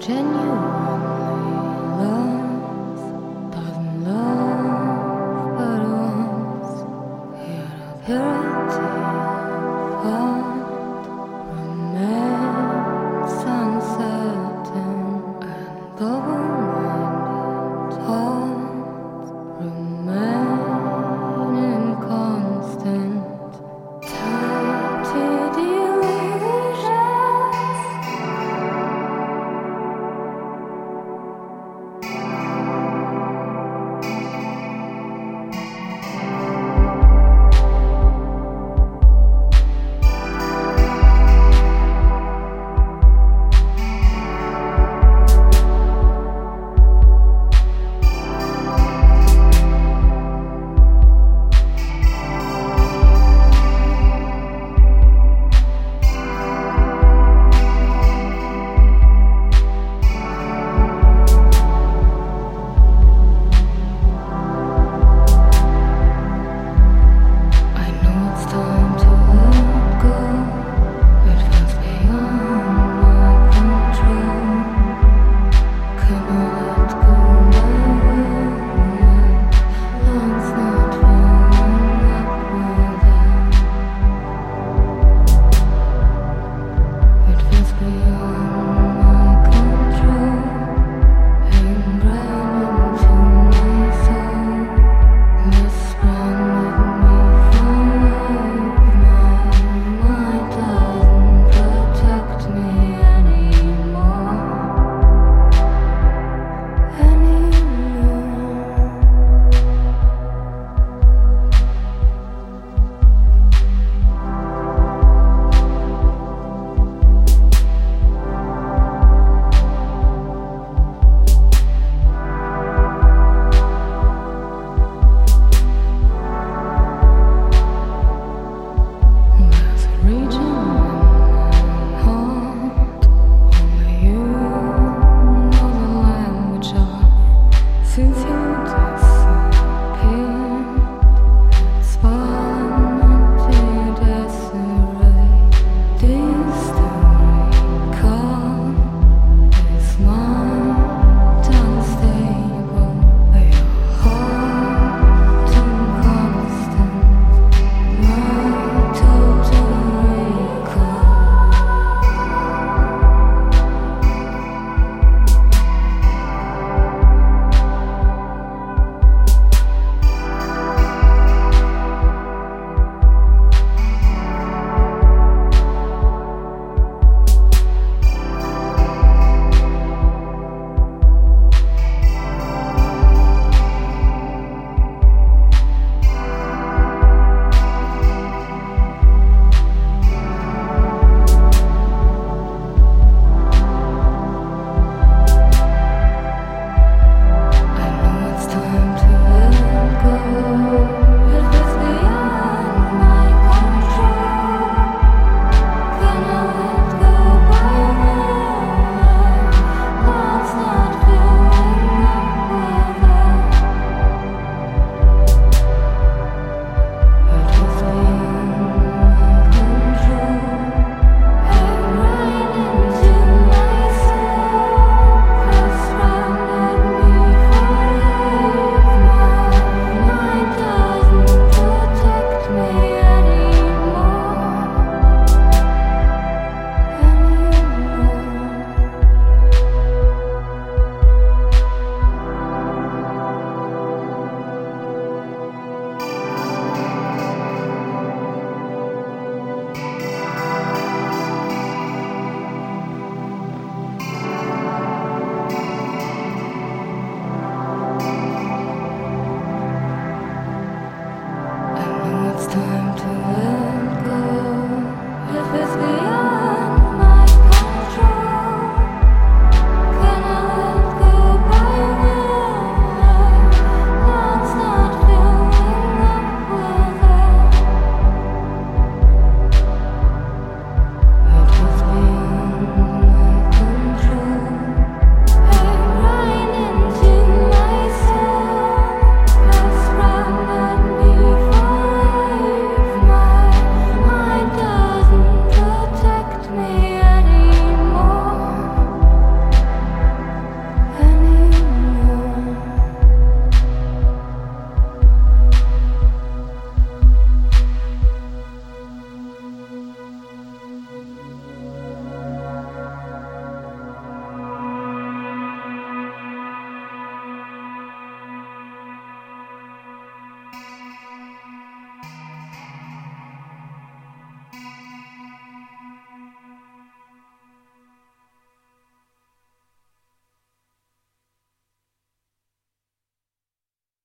genuinely love.